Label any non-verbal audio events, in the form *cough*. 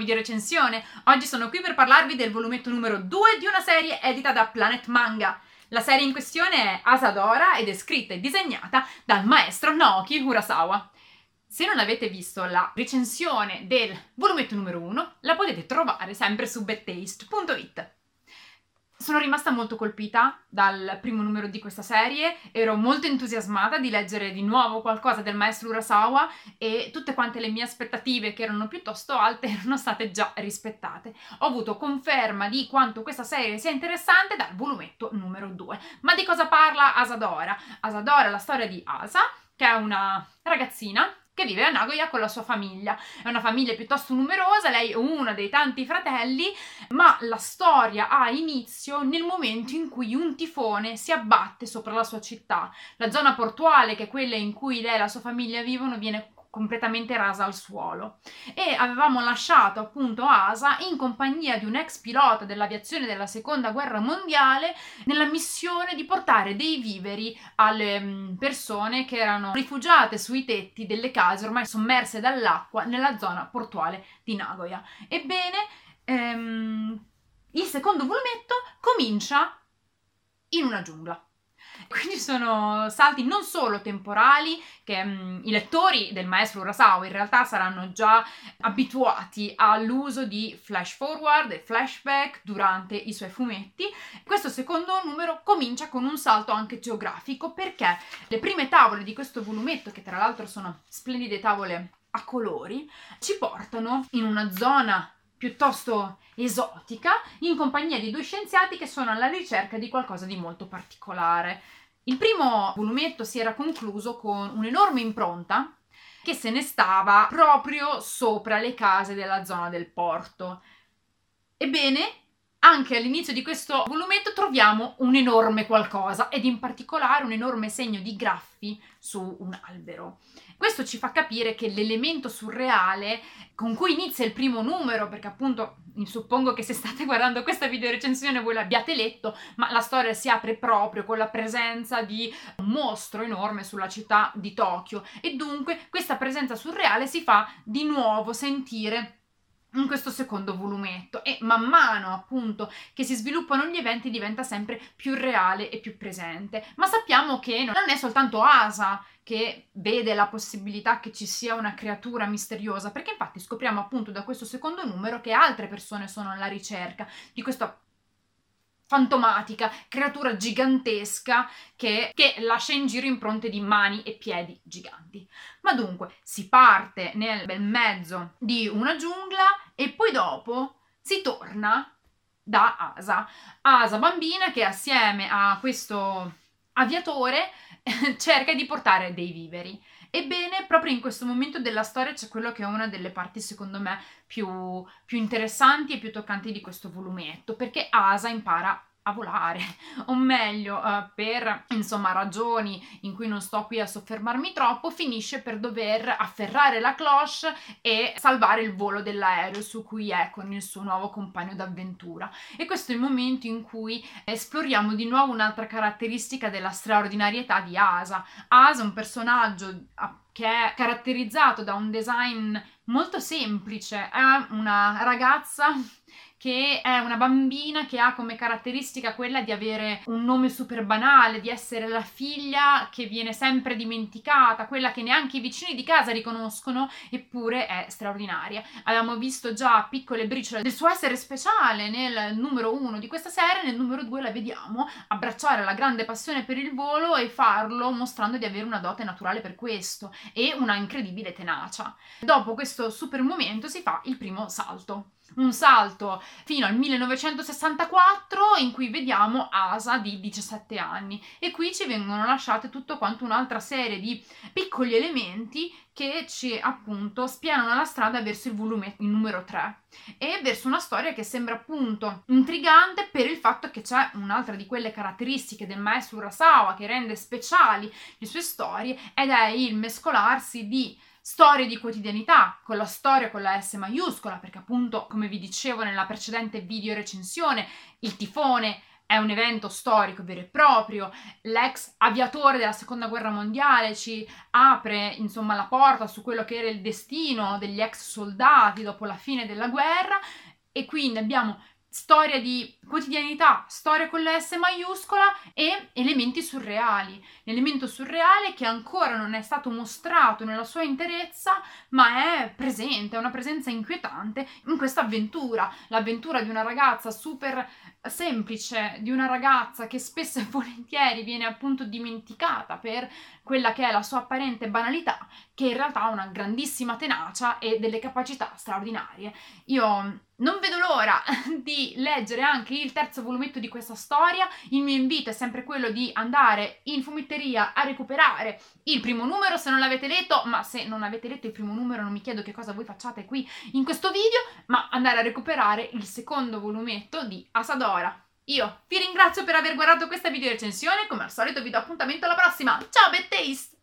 video recensione. Oggi sono qui per parlarvi del volumetto numero 2 di una serie edita da Planet Manga. La serie in questione è Asadora ed è scritta e disegnata dal maestro Naoki Urasawa. Se non avete visto la recensione del volumetto numero 1, la potete trovare sempre su bettaste.it. Sono rimasta molto colpita dal primo numero di questa serie, ero molto entusiasmata di leggere di nuovo qualcosa del maestro Urasawa e tutte quante le mie aspettative, che erano piuttosto alte, *laughs* erano state già rispettate. Ho avuto conferma di quanto questa serie sia interessante dal volumetto numero 2. Ma di cosa parla Asadora? Asadora è la storia di Asa, che è una ragazzina che vive a Nagoya con la sua famiglia. È una famiglia piuttosto numerosa, lei è uno dei tanti fratelli, ma la storia ha inizio nel momento in cui un tifone si abbatte sopra la sua città. La zona portuale, che è quella in cui lei e la sua famiglia vivono, viene completamente rasa al suolo e avevamo lasciato appunto Asa in compagnia di un ex pilota dell'aviazione della seconda guerra mondiale nella missione di portare dei viveri alle mm, persone che erano rifugiate sui tetti delle case ormai sommerse dall'acqua nella zona portuale di Nagoya. Ebbene, ehm, il secondo volumetto comincia in una giungla. Quindi sono salti non solo temporali, che mh, i lettori del maestro Urasawa in realtà saranno già abituati all'uso di flash forward e flashback durante i suoi fumetti. Questo secondo numero comincia con un salto anche geografico perché le prime tavole di questo volumetto, che tra l'altro sono splendide tavole a colori, ci portano in una zona piuttosto esotica in compagnia di due scienziati che sono alla ricerca di qualcosa di molto particolare. Il primo volumetto si era concluso con un'enorme impronta che se ne stava proprio sopra le case della zona del porto. Ebbene, anche all'inizio di questo volumetto troviamo un enorme qualcosa ed in particolare un enorme segno di graffi su un albero. Questo ci fa capire che l'elemento surreale con cui inizia il primo numero, perché appunto suppongo che se state guardando questa video recensione voi l'abbiate letto, ma la storia si apre proprio con la presenza di un mostro enorme sulla città di Tokyo e dunque questa presenza surreale si fa di nuovo sentire in questo secondo volumetto. E man mano appunto che si sviluppano gli eventi diventa sempre più reale e più presente. Ma sappiamo che non è soltanto Asa che vede la possibilità che ci sia una creatura misteriosa perché infatti scopriamo appunto da questo secondo numero che altre persone sono alla ricerca di questa fantomatica, creatura gigantesca che, che, lascia in giro impronte di mani e piedi giganti. Ma dunque si parte nel bel mezzo di una giungla e poi dopo si torna da Asa. Asa bambina che assieme a questo aviatore *laughs* cerca di portare dei viveri. Ebbene, proprio in questo momento della storia c'è quello che è una delle parti, secondo me, più, più interessanti e più toccanti di questo volumetto, perché Asa impara a volare, *laughs* o meglio, uh, per insomma ragioni in cui non sto qui a soffermarmi troppo, finisce per dover afferrare la cloche e salvare il volo dell'aereo su cui è con il suo nuovo compagno d'avventura. E questo è il momento in cui esploriamo di nuovo un'altra caratteristica della straordinarietà di Asa. Asa è un personaggio che è caratterizzato da un design molto semplice, è una ragazza che è una bambina che ha come caratteristica quella di avere un nome super banale, di essere la figlia che viene sempre dimenticata, quella che neanche i vicini di casa riconoscono, eppure è straordinaria. Abbiamo visto già piccole briciole del suo essere speciale nel numero uno di questa serie, nel numero due la vediamo abbracciare la grande passione per il volo e farlo mostrando di avere una dote naturale per questo e una incredibile tenacia. Dopo questo super momento si fa il primo salto un salto fino al 1964 in cui vediamo Asa di 17 anni. E qui ci vengono lasciate tutto quanto un'altra serie di piccoli elementi che ci appunto spianano la strada verso il volume il numero 3 e verso una storia che sembra appunto intrigante per il fatto che c'è un'altra di quelle caratteristiche del maestro Urasawa che rende speciali le sue storie ed è il mescolarsi di storie di quotidianità, con la storia con la S maiuscola, perché appunto, come vi dicevo nella precedente video recensione, il tifone è un evento storico vero e proprio, l'ex aviatore della seconda guerra mondiale ci apre insomma la porta su quello che era il destino degli ex soldati dopo la fine della guerra e quindi abbiamo storia di quotidianità, storia con la S maiuscola e elementi surreali. L'elemento surreale che ancora non è stato mostrato nella sua interezza, ma è presente, è una presenza inquietante in questa avventura, l'avventura di una ragazza super semplice, di una ragazza che spesso e *laughs* volentieri viene appunto dimenticata per quella che è la sua apparente banalità, che in realtà ha una grandissima tenacia e delle capacità straordinarie. Io non vedo l'ora *laughs* di leggere anche il terzo volumetto di questa storia. Il mio invito è sempre quello di andare in fumetteria a recuperare il primo numero se non l'avete letto, ma se non avete letto il primo numero non mi chiedo che cosa voi facciate qui in questo video, ma andare a recuperare il secondo volumetto di Asadora. Io vi ringrazio per aver guardato questa video recensione, come al solito vi do appuntamento alla prossima. Ciao Taste!